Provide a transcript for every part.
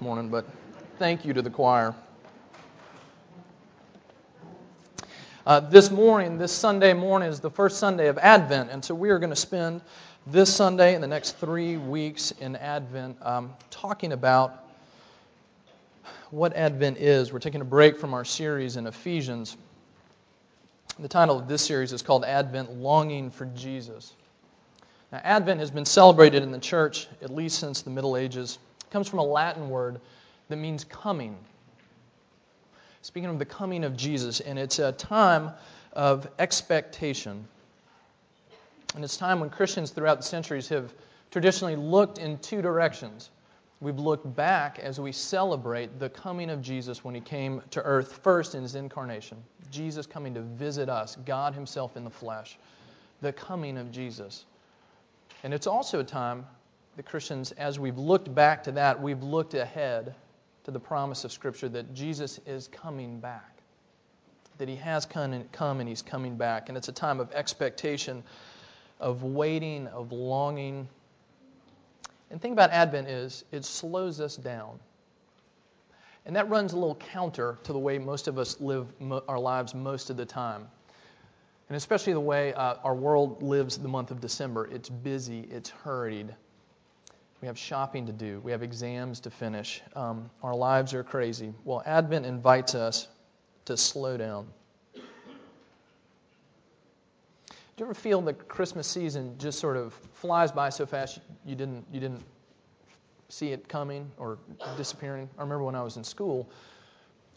morning, but thank you to the choir. Uh, this morning, this Sunday morning, is the first Sunday of Advent, and so we are going to spend this Sunday and the next three weeks in Advent um, talking about what Advent is. We're taking a break from our series in Ephesians. The title of this series is called Advent Longing for Jesus. Now, Advent has been celebrated in the church at least since the Middle Ages. Comes from a Latin word that means coming. Speaking of the coming of Jesus, and it's a time of expectation. And it's time when Christians throughout the centuries have traditionally looked in two directions. We've looked back as we celebrate the coming of Jesus when he came to earth first in his incarnation. Jesus coming to visit us, God himself in the flesh. The coming of Jesus. And it's also a time the Christians, as we've looked back to that, we've looked ahead to the promise of Scripture that Jesus is coming back. That he has come and he's coming back. And it's a time of expectation, of waiting, of longing. And thing about Advent is it slows us down. And that runs a little counter to the way most of us live our lives most of the time. And especially the way uh, our world lives the month of December. It's busy, it's hurried, we have shopping to do. We have exams to finish. Um, our lives are crazy. Well, Advent invites us to slow down. Do you ever feel the Christmas season just sort of flies by so fast you didn't, you didn't see it coming or disappearing? I remember when I was in school,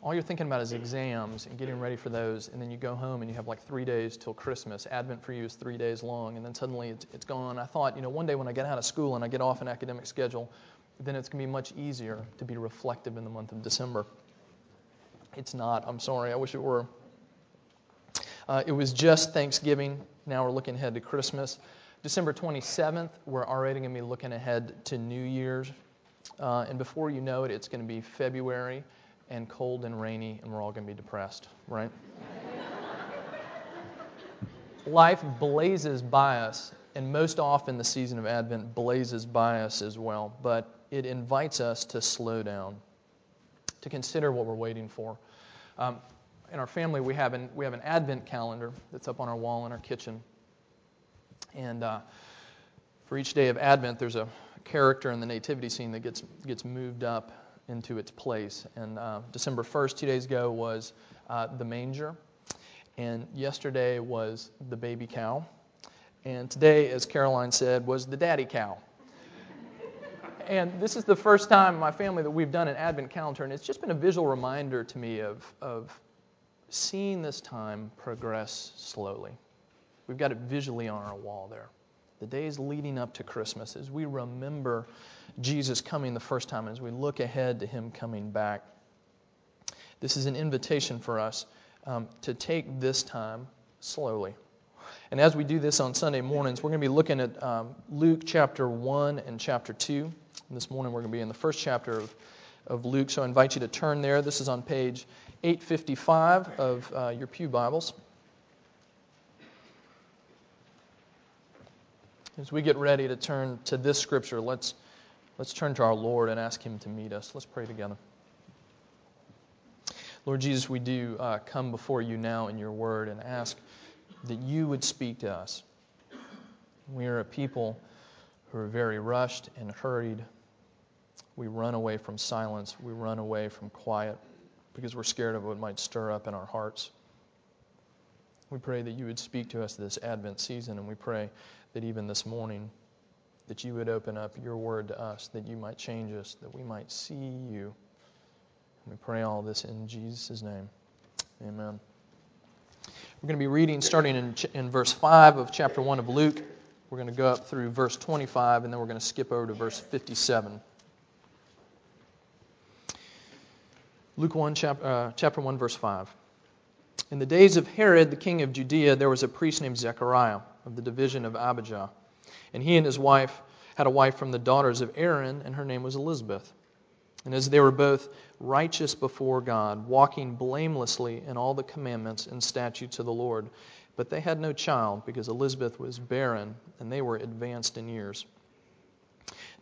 all you're thinking about is exams and getting ready for those, and then you go home and you have like three days till Christmas. Advent for you is three days long, and then suddenly it's, it's gone. I thought, you know, one day when I get out of school and I get off an academic schedule, then it's going to be much easier to be reflective in the month of December. It's not. I'm sorry. I wish it were. Uh, it was just Thanksgiving. Now we're looking ahead to Christmas. December 27th, we're already going to be looking ahead to New Year's. Uh, and before you know it, it's going to be February and cold and rainy, and we're all going to be depressed, right? Life blazes by us, and most often the season of Advent blazes by us as well, but it invites us to slow down, to consider what we're waiting for. Um, in our family, we have, an, we have an Advent calendar that's up on our wall in our kitchen. And uh, for each day of Advent, there's a character in the nativity scene that gets, gets moved up into its place. And uh, December 1st, two days ago, was uh, the manger. And yesterday was the baby cow. And today, as Caroline said, was the daddy cow. And this is the first time in my family that we've done an Advent calendar, and it's just been a visual reminder to me of, of seeing this time progress slowly. We've got it visually on our wall there. The days leading up to Christmas, as we remember Jesus coming the first time, as we look ahead to him coming back, this is an invitation for us um, to take this time slowly. And as we do this on Sunday mornings, we're going to be looking at um, Luke chapter 1 and chapter 2. And this morning we're going to be in the first chapter of, of Luke, so I invite you to turn there. This is on page 855 of uh, your Pew Bibles. As we get ready to turn to this scripture, let's Let's turn to our Lord and ask Him to meet us. Let's pray together. Lord Jesus, we do uh, come before you now in your word and ask that you would speak to us. We are a people who are very rushed and hurried. We run away from silence. We run away from quiet because we're scared of what might stir up in our hearts. We pray that you would speak to us this Advent season, and we pray that even this morning, that you would open up your word to us, that you might change us, that we might see you. And we pray all this in Jesus' name. Amen. We're going to be reading starting in, in verse 5 of chapter 1 of Luke. We're going to go up through verse 25, and then we're going to skip over to verse 57. Luke 1, chap, uh, chapter 1, verse 5. In the days of Herod, the king of Judea, there was a priest named Zechariah of the division of Abijah. And he and his wife had a wife from the daughters of Aaron, and her name was Elizabeth. And as they were both righteous before God, walking blamelessly in all the commandments and statutes of the Lord, but they had no child because Elizabeth was barren and they were advanced in years.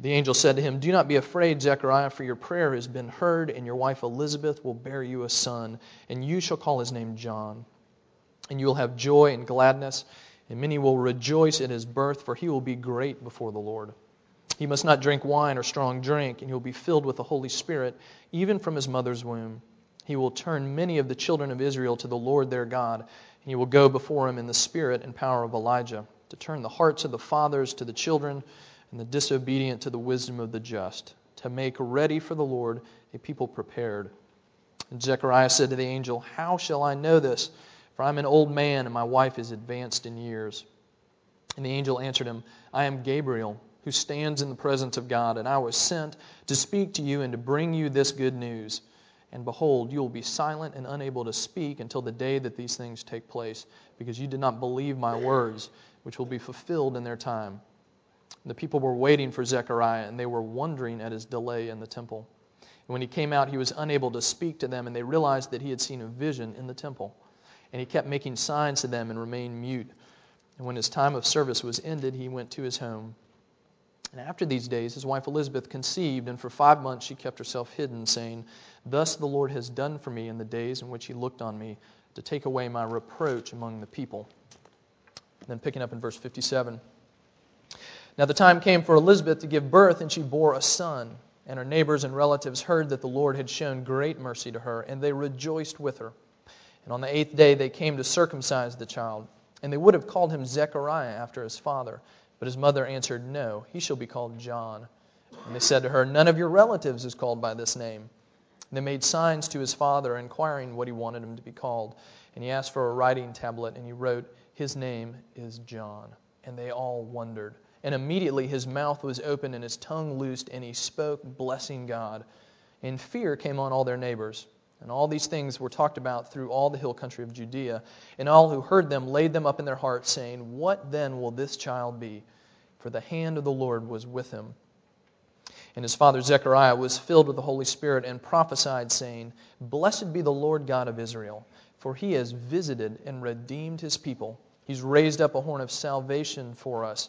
The angel said to him, Do not be afraid, Zechariah, for your prayer has been heard, and your wife Elizabeth will bear you a son, and you shall call his name John. And you will have joy and gladness, and many will rejoice at his birth, for he will be great before the Lord. He must not drink wine or strong drink, and he will be filled with the Holy Spirit, even from his mother's womb. He will turn many of the children of Israel to the Lord their God, and he will go before him in the spirit and power of Elijah, to turn the hearts of the fathers to the children and the disobedient to the wisdom of the just, to make ready for the Lord a people prepared. And Zechariah said to the angel, How shall I know this? For I'm an old man, and my wife is advanced in years. And the angel answered him, I am Gabriel, who stands in the presence of God, and I was sent to speak to you and to bring you this good news. And behold, you will be silent and unable to speak until the day that these things take place, because you did not believe my words, which will be fulfilled in their time. The people were waiting for Zechariah, and they were wondering at his delay in the temple. And when he came out, he was unable to speak to them, and they realized that he had seen a vision in the temple. And he kept making signs to them and remained mute. And when his time of service was ended, he went to his home. And after these days, his wife Elizabeth conceived, and for five months she kept herself hidden, saying, Thus the Lord has done for me in the days in which he looked on me, to take away my reproach among the people. And then picking up in verse 57. Now the time came for Elizabeth to give birth, and she bore a son. And her neighbors and relatives heard that the Lord had shown great mercy to her, and they rejoiced with her. And on the eighth day they came to circumcise the child. And they would have called him Zechariah after his father. But his mother answered, No, he shall be called John. And they said to her, None of your relatives is called by this name. And they made signs to his father, inquiring what he wanted him to be called. And he asked for a writing tablet, and he wrote, His name is John. And they all wondered. And immediately his mouth was opened and his tongue loosed, and he spoke, blessing God. And fear came on all their neighbors. And all these things were talked about through all the hill country of Judea. And all who heard them laid them up in their hearts, saying, What then will this child be? For the hand of the Lord was with him. And his father Zechariah was filled with the Holy Spirit and prophesied, saying, Blessed be the Lord God of Israel, for he has visited and redeemed his people. He's raised up a horn of salvation for us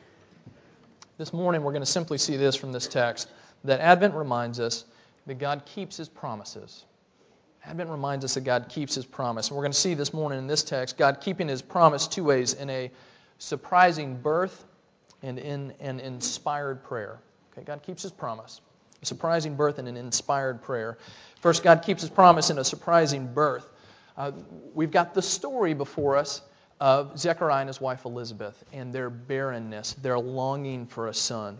this morning, we're going to simply see this from this text that Advent reminds us that God keeps his promises. Advent reminds us that God keeps his promise. And we're going to see this morning in this text God keeping his promise two ways in a surprising birth and in an inspired prayer. Okay, God keeps his promise. A surprising birth and an inspired prayer. First, God keeps his promise in a surprising birth. Uh, we've got the story before us of Zechariah and his wife Elizabeth and their barrenness, their longing for a son.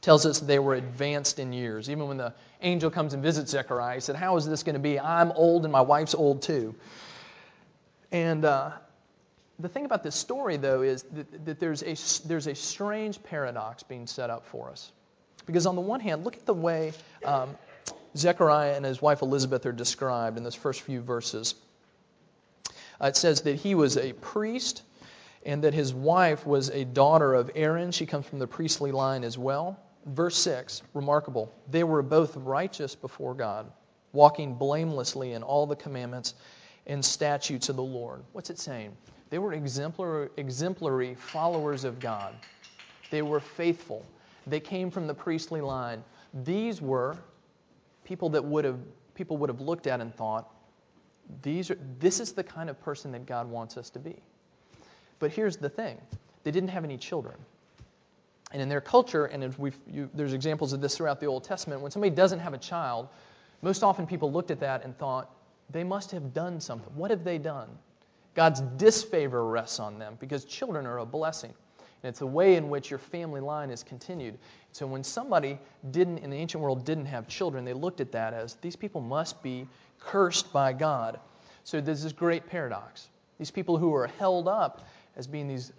Tells us they were advanced in years. Even when the angel comes and visits Zechariah, he said, How is this going to be? I'm old and my wife's old too. And uh, the thing about this story, though, is that, that there's, a, there's a strange paradox being set up for us. Because on the one hand, look at the way um, Zechariah and his wife Elizabeth are described in those first few verses. Uh, it says that he was a priest and that his wife was a daughter of Aaron. She comes from the priestly line as well. Verse 6, remarkable. They were both righteous before God, walking blamelessly in all the commandments and statutes of the Lord. What's it saying? They were exemplary, exemplary followers of God. They were faithful. They came from the priestly line. These were people that would have people would have looked at and thought, these are, this is the kind of person that God wants us to be. But here's the thing they didn't have any children. And in their culture, and you, there's examples of this throughout the Old Testament, when somebody doesn't have a child, most often people looked at that and thought, they must have done something. What have they done? God's disfavor rests on them because children are a blessing. And it's the way in which your family line is continued. So when somebody didn't, in the ancient world, didn't have children, they looked at that as these people must be cursed by God. So there's this great paradox. These people who are held up as being these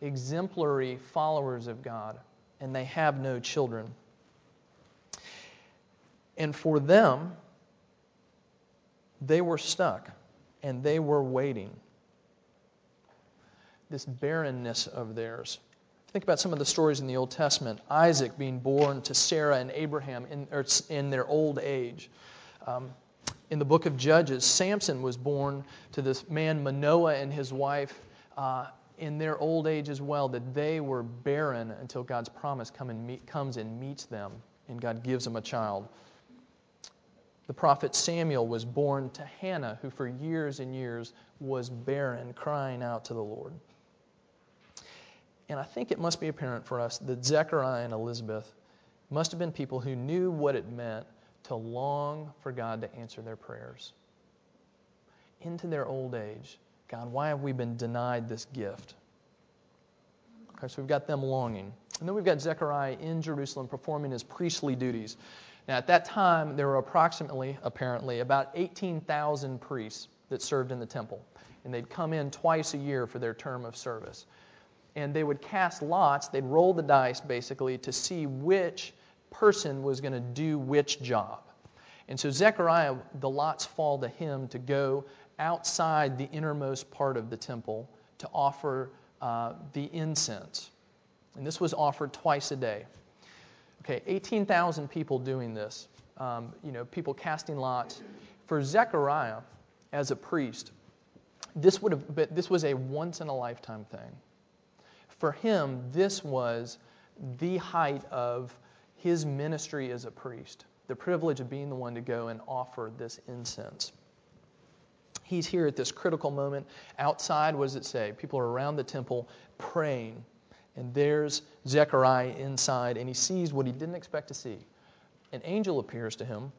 exemplary followers of God, and they have no children. And for them, they were stuck and they were waiting. This barrenness of theirs. Think about some of the stories in the Old Testament. Isaac being born to Sarah and Abraham in, in their old age. Um, in the book of Judges, Samson was born to this man Manoah and his wife uh, in their old age as well, that they were barren until God's promise come and meet, comes and meets them, and God gives them a child. The prophet Samuel was born to Hannah, who for years and years was barren, crying out to the Lord. And I think it must be apparent for us that Zechariah and Elizabeth must have been people who knew what it meant to long for God to answer their prayers. Into their old age, God, why have we been denied this gift? Okay, so we've got them longing. And then we've got Zechariah in Jerusalem performing his priestly duties. Now, at that time, there were approximately, apparently, about 18,000 priests that served in the temple. And they'd come in twice a year for their term of service. And they would cast lots, they'd roll the dice basically to see which person was going to do which job. And so Zechariah, the lots fall to him to go outside the innermost part of the temple to offer uh, the incense. And this was offered twice a day. Okay, 18,000 people doing this. Um, you know, people casting lots. For Zechariah, as a priest, this would have been, this was a once in a lifetime thing. For him, this was the height of his ministry as a priest, the privilege of being the one to go and offer this incense. He's here at this critical moment. Outside, what does it say? People are around the temple praying. And there's Zechariah inside, and he sees what he didn't expect to see. An angel appears to him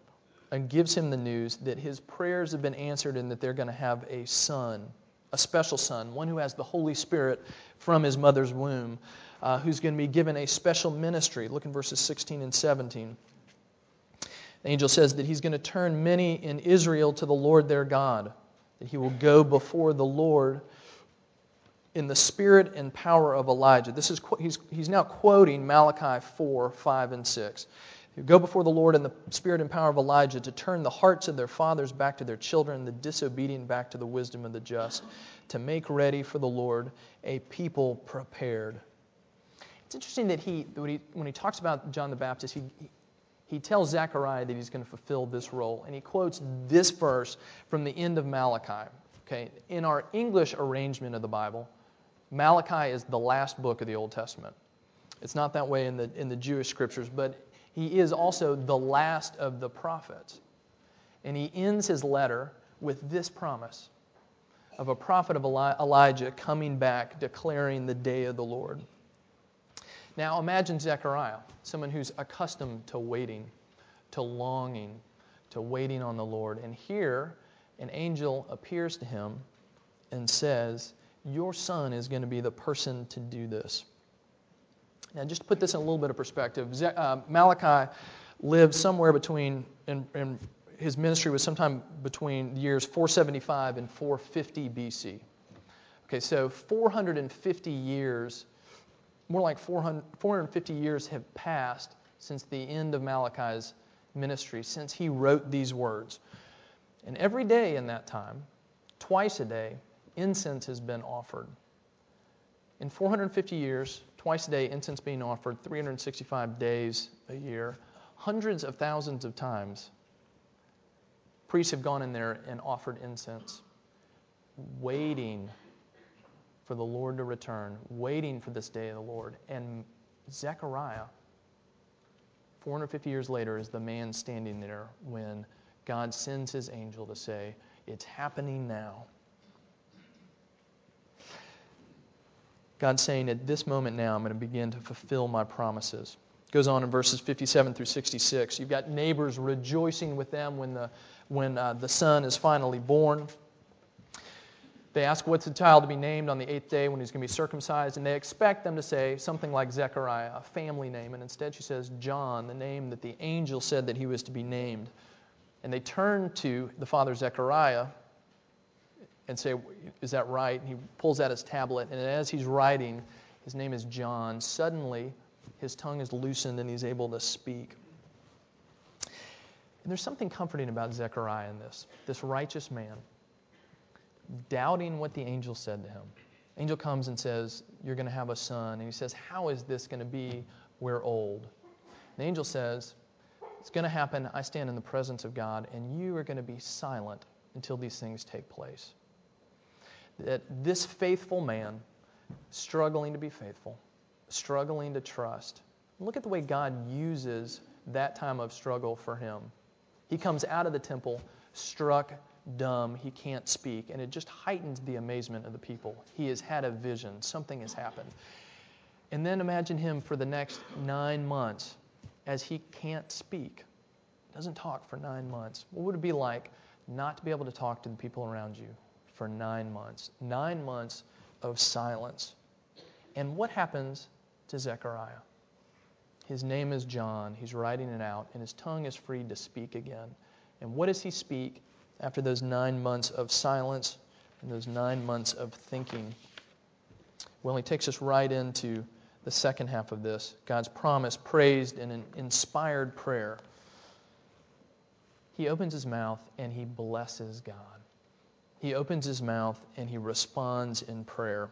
and gives him the news that his prayers have been answered and that they're going to have a son, a special son, one who has the Holy Spirit from his mother's womb, uh, who's going to be given a special ministry. Look in verses 16 and 17. The angel says that he's going to turn many in Israel to the Lord their God that he will go before the Lord in the spirit and power of Elijah. This is he's, he's now quoting Malachi 4, 5, and 6. He'll go before the Lord in the spirit and power of Elijah to turn the hearts of their fathers back to their children, the disobedient back to the wisdom of the just, to make ready for the Lord a people prepared. It's interesting that he, when he, when he talks about John the Baptist, he, he tells Zechariah that he's going to fulfill this role. And he quotes this verse from the end of Malachi. Okay, in our English arrangement of the Bible, Malachi is the last book of the Old Testament. It's not that way in the, in the Jewish scriptures, but he is also the last of the prophets. And he ends his letter with this promise of a prophet of Elijah coming back declaring the day of the Lord. Now imagine Zechariah, someone who's accustomed to waiting, to longing, to waiting on the Lord. And here, an angel appears to him and says, Your son is going to be the person to do this. Now, just to put this in a little bit of perspective, uh, Malachi lived somewhere between, and, and his ministry was sometime between the years 475 and 450 BC. Okay, so 450 years more like 400, 450 years have passed since the end of Malachi's ministry, since he wrote these words. And every day in that time, twice a day, incense has been offered. In 450 years, twice a day, incense being offered, 365 days a year, hundreds of thousands of times, priests have gone in there and offered incense, waiting for the Lord to return, waiting for this day of the Lord. And Zechariah, 450 years later, is the man standing there when God sends his angel to say, It's happening now. God's saying, At this moment now, I'm going to begin to fulfill my promises. It Goes on in verses 57 through 66. You've got neighbors rejoicing with them when the, when, uh, the son is finally born. They ask what's the child to be named on the eighth day when he's going to be circumcised, and they expect them to say something like Zechariah, a family name, and instead she says John, the name that the angel said that he was to be named. And they turn to the father Zechariah and say, Is that right? And he pulls out his tablet, and as he's writing, his name is John. Suddenly, his tongue is loosened and he's able to speak. And there's something comforting about Zechariah in this, this righteous man doubting what the angel said to him. Angel comes and says, You're going to have a son. And he says, How is this going to be? We're old. The angel says, It's going to happen. I stand in the presence of God, and you are going to be silent until these things take place. That this faithful man, struggling to be faithful, struggling to trust, look at the way God uses that time of struggle for him. He comes out of the temple struck dumb, he can't speak, and it just heightens the amazement of the people. He has had a vision, something has happened. And then imagine him for the next nine months as he can't speak, doesn't talk for nine months. What would it be like not to be able to talk to the people around you for nine months? Nine months of silence. And what happens to Zechariah? His name is John. He's writing it out, and his tongue is freed to speak again. And what does he speak? after those nine months of silence and those nine months of thinking. Well, he takes us right into the second half of this God's promise, praised in an inspired prayer. He opens his mouth and he blesses God. He opens his mouth and he responds in prayer.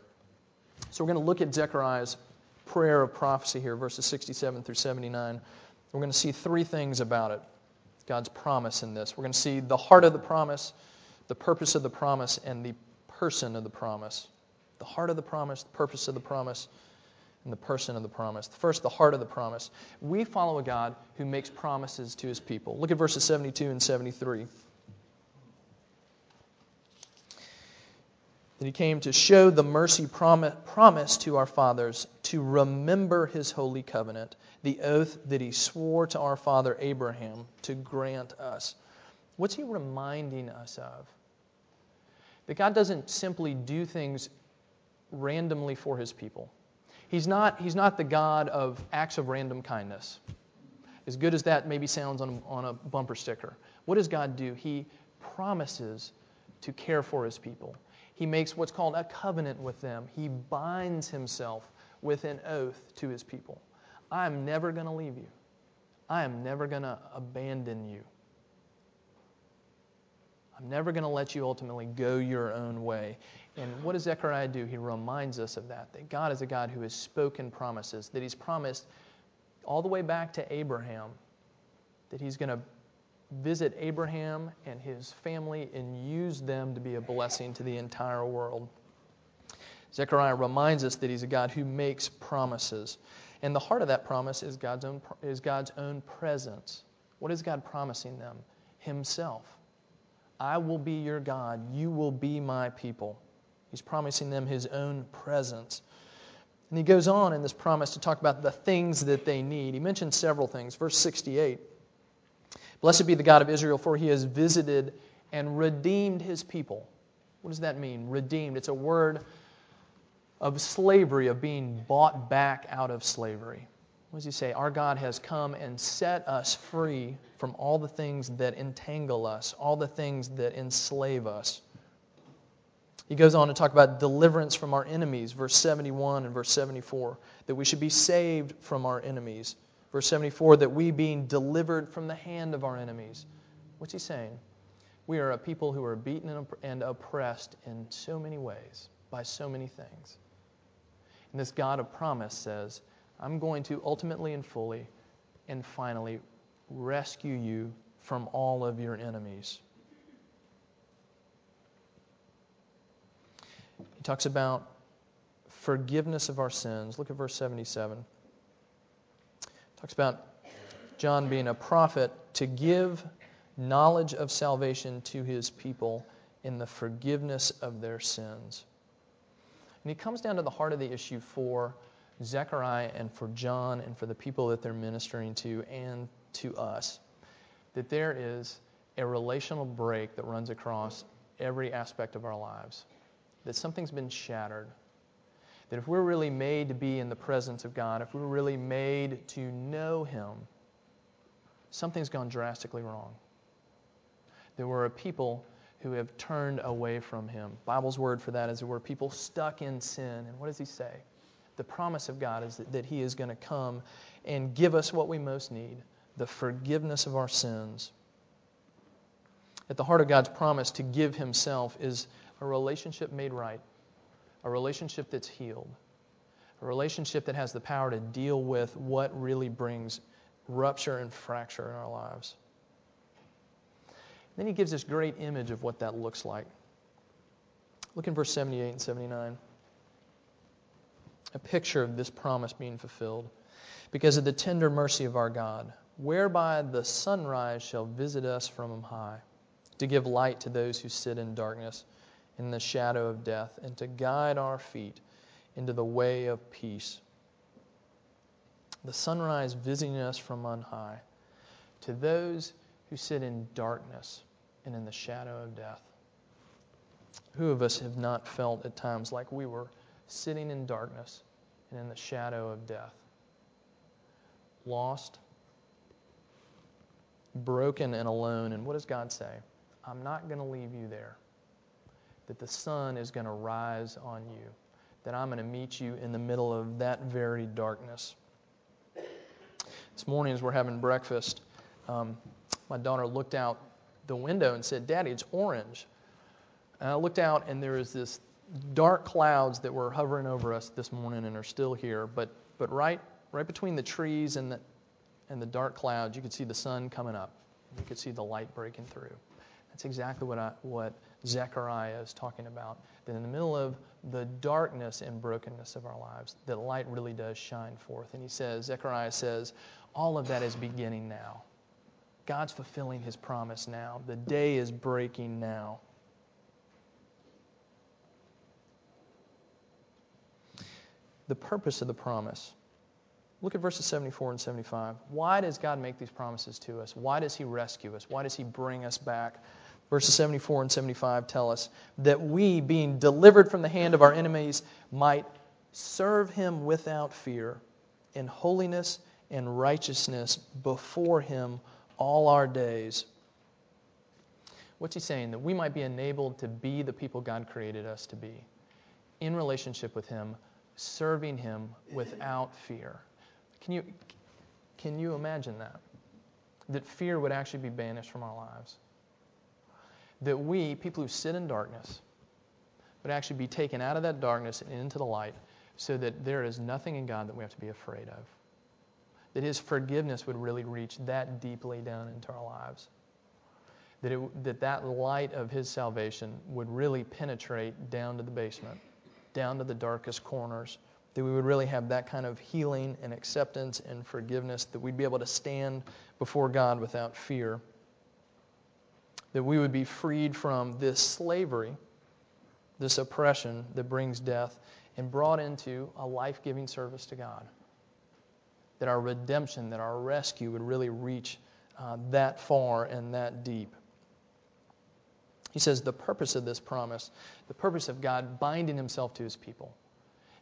So we're going to look at Zechariah's prayer of prophecy here, verses 67 through 79. We're going to see three things about it. God's promise in this. We're going to see the heart of the promise, the purpose of the promise, and the person of the promise. The heart of the promise, the purpose of the promise, and the person of the promise. First, the heart of the promise. We follow a God who makes promises to his people. Look at verses 72 and 73. That he came to show the mercy promised to our fathers, to remember his holy covenant, the oath that he swore to our father Abraham to grant us. What's he reminding us of? That God doesn't simply do things randomly for his people. He's not, he's not the God of acts of random kindness. As good as that maybe sounds on, on a bumper sticker. What does God do? He promises to care for his people he makes what's called a covenant with them. He binds himself with an oath to his people. I am never going to leave you. I am never going to abandon you. I'm never going to let you ultimately go your own way. And what does Zechariah do? He reminds us of that, that God is a God who has spoken promises, that He's promised all the way back to Abraham that He's going to visit Abraham and his family and use them to be a blessing to the entire world. Zechariah reminds us that he's a God who makes promises. And the heart of that promise is God's own, is God's own presence. What is God promising them? Himself. I will be your God. You will be my people. He's promising them his own presence. And he goes on in this promise to talk about the things that they need. He mentions several things. Verse 68 Blessed be the God of Israel, for he has visited and redeemed his people. What does that mean? Redeemed. It's a word of slavery, of being bought back out of slavery. What does he say? Our God has come and set us free from all the things that entangle us, all the things that enslave us. He goes on to talk about deliverance from our enemies, verse 71 and verse 74, that we should be saved from our enemies. Verse 74 that we, being delivered from the hand of our enemies. What's he saying? We are a people who are beaten and oppressed in so many ways, by so many things. And this God of promise says, I'm going to ultimately and fully and finally rescue you from all of your enemies. He talks about forgiveness of our sins. Look at verse 77. Talks about John being a prophet to give knowledge of salvation to his people in the forgiveness of their sins. And he comes down to the heart of the issue for Zechariah and for John and for the people that they're ministering to and to us that there is a relational break that runs across every aspect of our lives, that something's been shattered. That if we're really made to be in the presence of God, if we're really made to know Him, something's gone drastically wrong. There were a people who have turned away from Him. Bible's word for that is there were people stuck in sin. And what does He say? The promise of God is that, that He is going to come and give us what we most need the forgiveness of our sins. At the heart of God's promise to give Himself is a relationship made right, a relationship that's healed, a relationship that has the power to deal with what really brings rupture and fracture in our lives. Then he gives this great image of what that looks like. Look in verse 78 and 79. A picture of this promise being fulfilled. Because of the tender mercy of our God, whereby the sunrise shall visit us from on high, to give light to those who sit in darkness, in the shadow of death, and to guide our feet into the way of peace. The sunrise visiting us from on high, to those who sit in darkness and in the shadow of death. Who of us have not felt at times like we were sitting in darkness and in the shadow of death? Lost, broken, and alone. And what does God say? I'm not going to leave you there. That the sun is going to rise on you. That I'm going to meet you in the middle of that very darkness. This morning, as we're having breakfast, um, my daughter looked out the window and said, Daddy, it's orange. And I looked out, and there was this dark clouds that were hovering over us this morning and are still here. But, but right, right between the trees and the, and the dark clouds, you could see the sun coming up. You could see the light breaking through. That's exactly what, I, what Zechariah is talking about. That in the middle of the darkness and brokenness of our lives, that light really does shine forth. And he says, Zechariah says, all of that is beginning now. God's fulfilling his promise now. The day is breaking now. The purpose of the promise Look at verses 74 and 75. Why does God make these promises to us? Why does He rescue us? Why does He bring us back? Verses 74 and 75 tell us that we, being delivered from the hand of our enemies, might serve Him without fear in holiness and righteousness before Him all our days. What's He saying? That we might be enabled to be the people God created us to be, in relationship with Him, serving Him without fear. Can you, can you imagine that? That fear would actually be banished from our lives. That we, people who sit in darkness, would actually be taken out of that darkness and into the light so that there is nothing in God that we have to be afraid of. That His forgiveness would really reach that deeply down into our lives. That, it, that that light of His salvation would really penetrate down to the basement, down to the darkest corners that we would really have that kind of healing and acceptance and forgiveness, that we'd be able to stand before God without fear, that we would be freed from this slavery, this oppression that brings death, and brought into a life giving service to God. That our redemption, that our rescue would really reach uh, that far and that deep. He says the purpose of this promise, the purpose of God binding himself to his people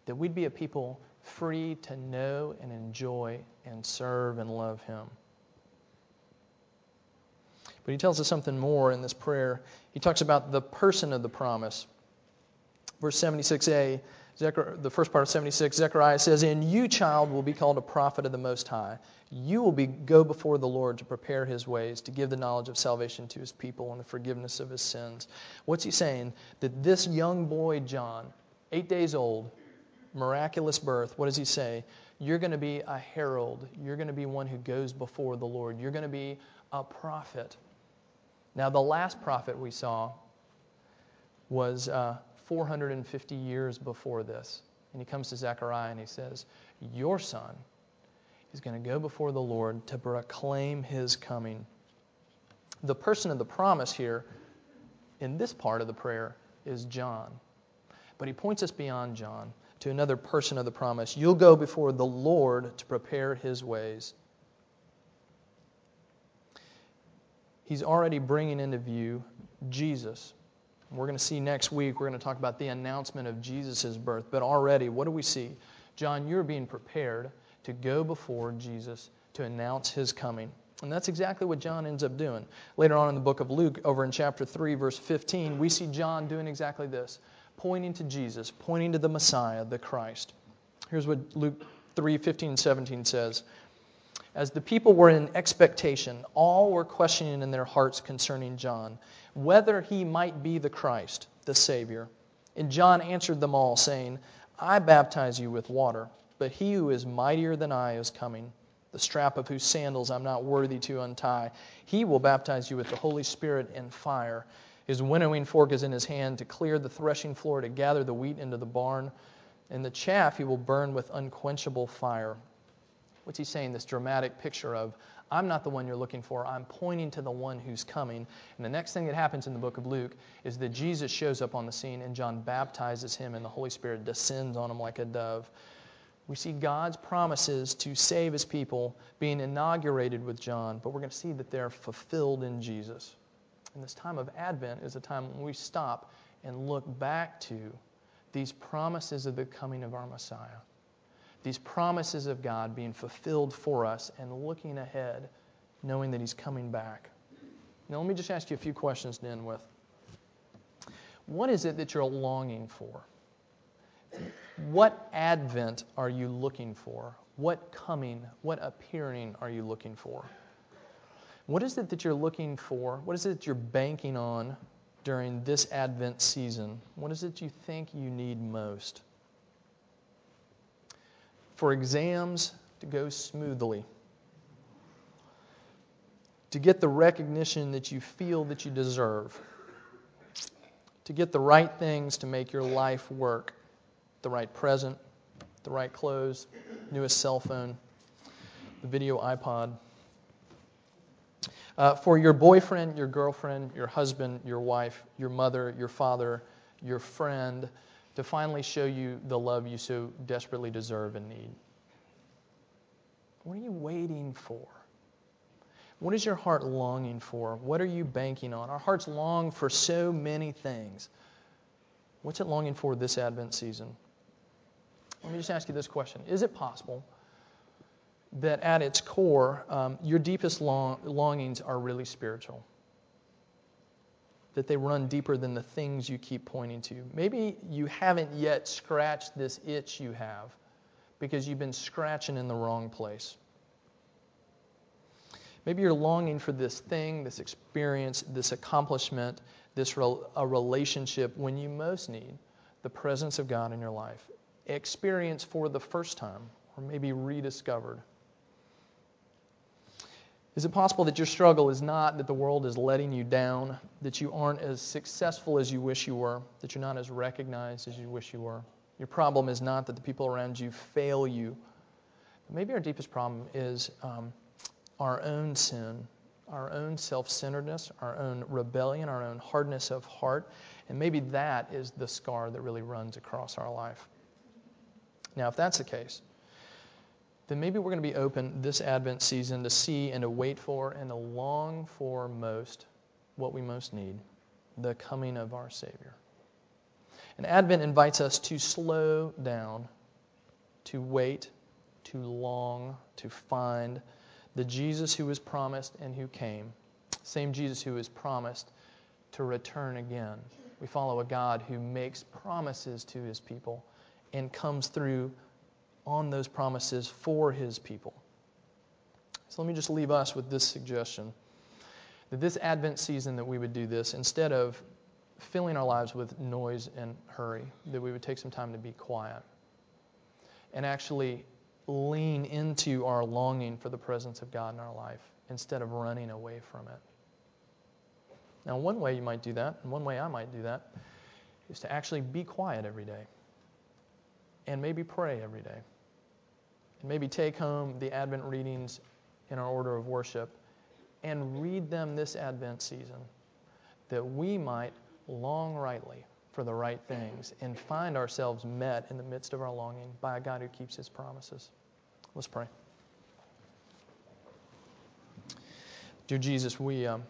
that we'd be a people free to know and enjoy and serve and love Him. But he tells us something more in this prayer. He talks about the person of the promise. Verse 76a, the first part of 76, Zechariah says, And you, child, will be called a prophet of the Most High. You will be, go before the Lord to prepare his ways, to give the knowledge of salvation to his people and the forgiveness of his sins. What's he saying? That this young boy, John, eight days old, miraculous birth, what does he say? You're going to be a herald. You're going to be one who goes before the Lord. You're going to be a prophet. Now, the last prophet we saw was uh, 450 years before this. And he comes to Zechariah and he says, Your son is going to go before the Lord to proclaim his coming. The person of the promise here in this part of the prayer is John. But he points us beyond John to another person of the promise. You'll go before the Lord to prepare his ways. He's already bringing into view Jesus. We're going to see next week, we're going to talk about the announcement of Jesus' birth. But already, what do we see? John, you're being prepared to go before Jesus to announce his coming. And that's exactly what John ends up doing. Later on in the book of Luke, over in chapter 3, verse 15, we see John doing exactly this pointing to Jesus, pointing to the Messiah, the Christ. Here's what Luke 3 15 and 17 says. As the people were in expectation, all were questioning in their hearts concerning John, whether he might be the Christ, the Savior. And John answered them all, saying, I baptize you with water, but he who is mightier than I is coming, the strap of whose sandals I'm not worthy to untie. He will baptize you with the Holy Spirit and fire. His winnowing fork is in his hand to clear the threshing floor, to gather the wheat into the barn, and the chaff he will burn with unquenchable fire. What's he saying? This dramatic picture of, I'm not the one you're looking for. I'm pointing to the one who's coming. And the next thing that happens in the book of Luke is that Jesus shows up on the scene and John baptizes him, and the Holy Spirit descends on him like a dove. We see God's promises to save his people being inaugurated with John, but we're going to see that they're fulfilled in Jesus. And this time of Advent is a time when we stop and look back to these promises of the coming of our Messiah. These promises of God being fulfilled for us and looking ahead, knowing that He's coming back. Now, let me just ask you a few questions to end with. What is it that you're longing for? What advent are you looking for? What coming, what appearing are you looking for? What is it that you're looking for? What is it that you're banking on during this Advent season? What is it you think you need most? For exams to go smoothly, to get the recognition that you feel that you deserve, to get the right things to make your life work the right present, the right clothes, newest cell phone, the video iPod. Uh, for your boyfriend, your girlfriend, your husband, your wife, your mother, your father, your friend to finally show you the love you so desperately deserve and need? What are you waiting for? What is your heart longing for? What are you banking on? Our hearts long for so many things. What's it longing for this Advent season? Let me just ask you this question Is it possible that at its core, um, your deepest long- longings are really spiritual. That they run deeper than the things you keep pointing to. Maybe you haven't yet scratched this itch you have because you've been scratching in the wrong place. Maybe you're longing for this thing, this experience, this accomplishment, this a relationship when you most need the presence of God in your life. Experience for the first time, or maybe rediscovered. Is it possible that your struggle is not that the world is letting you down, that you aren't as successful as you wish you were, that you're not as recognized as you wish you were? Your problem is not that the people around you fail you. Maybe our deepest problem is um, our own sin, our own self centeredness, our own rebellion, our own hardness of heart. And maybe that is the scar that really runs across our life. Now, if that's the case, then maybe we're going to be open this Advent season to see and to wait for and to long for most what we most need the coming of our Savior. And Advent invites us to slow down, to wait, to long, to find the Jesus who was promised and who came. Same Jesus who was promised to return again. We follow a God who makes promises to his people and comes through on those promises for his people. So let me just leave us with this suggestion that this Advent season that we would do this instead of filling our lives with noise and hurry, that we would take some time to be quiet and actually lean into our longing for the presence of God in our life instead of running away from it. Now, one way you might do that, and one way I might do that, is to actually be quiet every day and maybe pray every day. And maybe take home the Advent readings in our order of worship and read them this Advent season that we might long rightly for the right things and find ourselves met in the midst of our longing by a God who keeps his promises. Let's pray. Dear Jesus, we, um,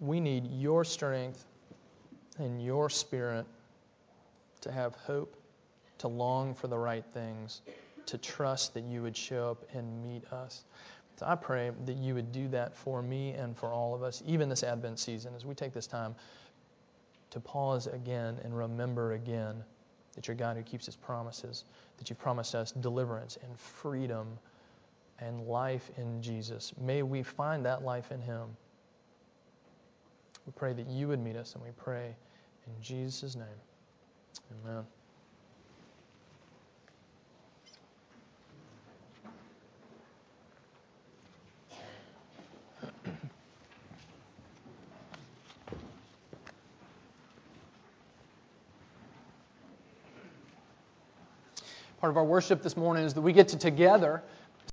we need your strength and your spirit to have hope, to long for the right things, to trust that you would show up and meet us. So I pray that you would do that for me and for all of us, even this Advent season, as we take this time to pause again and remember again that you're God who keeps his promises, that you've promised us deliverance and freedom and life in Jesus. May we find that life in him. We pray that you would meet us, and we pray in Jesus' name. Amen. Part of our worship this morning is that we get to together